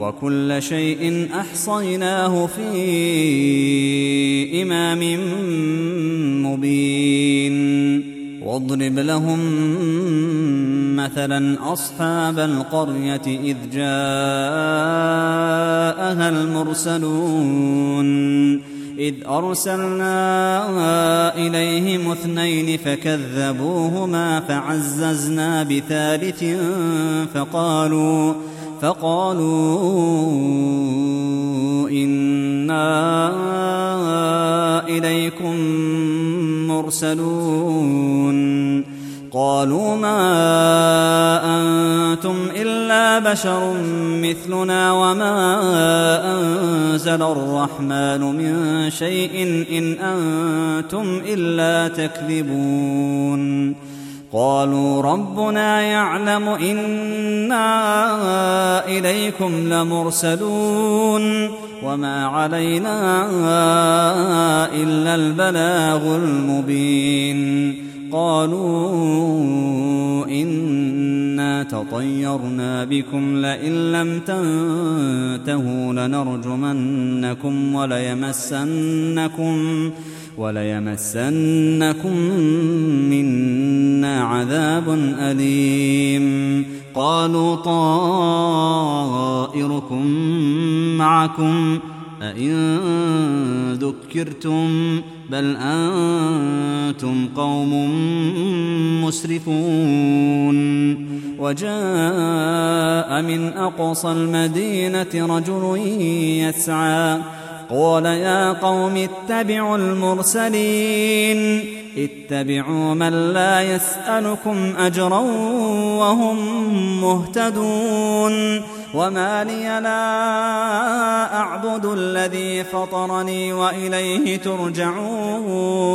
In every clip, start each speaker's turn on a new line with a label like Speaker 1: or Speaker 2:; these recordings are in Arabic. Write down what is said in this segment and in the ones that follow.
Speaker 1: وكل شيء أحصيناه في إمام مبين. واضرب لهم مثلا أصحاب القرية إذ جاءها المرسلون. إذ أرسلنا إليهم اثنين فكذبوهما فعززنا بثالث فقالوا فقالوا إنا إليكم مرسلون قالوا ما أنتم إلا بشر مثلنا وما أنزل الرحمن من شيء إن أنتم إلا تكذبون قالوا ربنا يعلم إنا إليكم لمرسلون وما علينا إلا البلاغ المبين قالوا إنا تطيرنا بكم لئن لم تنتهوا لنرجمنكم وليمسنكم وليمسنكم منا عذاب أليم. قالوا طائركم معكم أئن ذكرتم بل أنتم قوم مسرفون. وجاء من أقصى المدينة رجل يسعى قال يا قوم اتبعوا المرسلين اتبعوا من لا يسألكم أجرا وهم مهتدون وما لي لا أعبد الذي فطرني وإليه ترجعون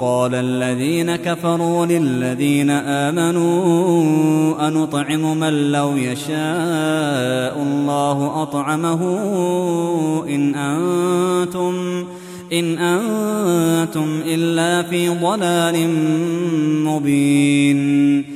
Speaker 1: قال الذين كفروا للذين آمنوا أنطعم من لو يشاء الله أطعمه إن أنتم إن أنتم إلا في ضلال مبين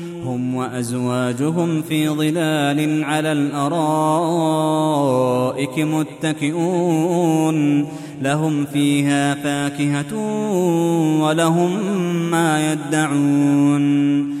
Speaker 1: هم وأزواجهم في ظلال على الأرائك متكئون. لهم فيها فاكهة ولهم ما يدعون.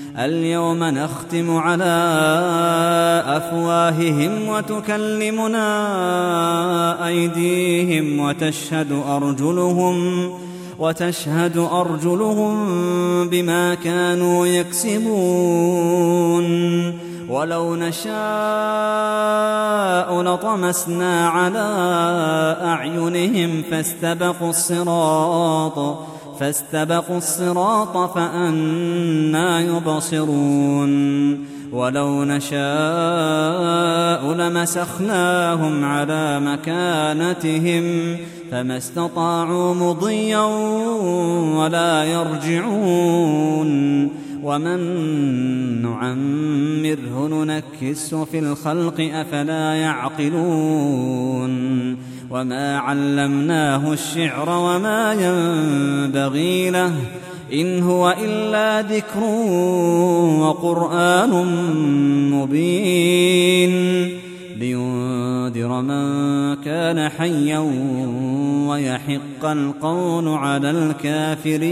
Speaker 1: اليوم نختم على أفواههم وتكلمنا أيديهم وتشهد أرجلهم وتشهد أرجلهم بما كانوا يكسبون. ولو نشاء لطمسنا على أعينهم فاستبقوا الصراط فاستبقوا الصراط فأنا يبصرون ولو نشاء لمسخناهم على مكانتهم فما استطاعوا مضيا ولا يرجعون ومن نعمره ننكس في الخلق أفلا يعقلون وما علمناه الشعر وما ينبغي له ان هو الا ذكر وقران مبين لينذر من كان حيا ويحق القول على الكافرين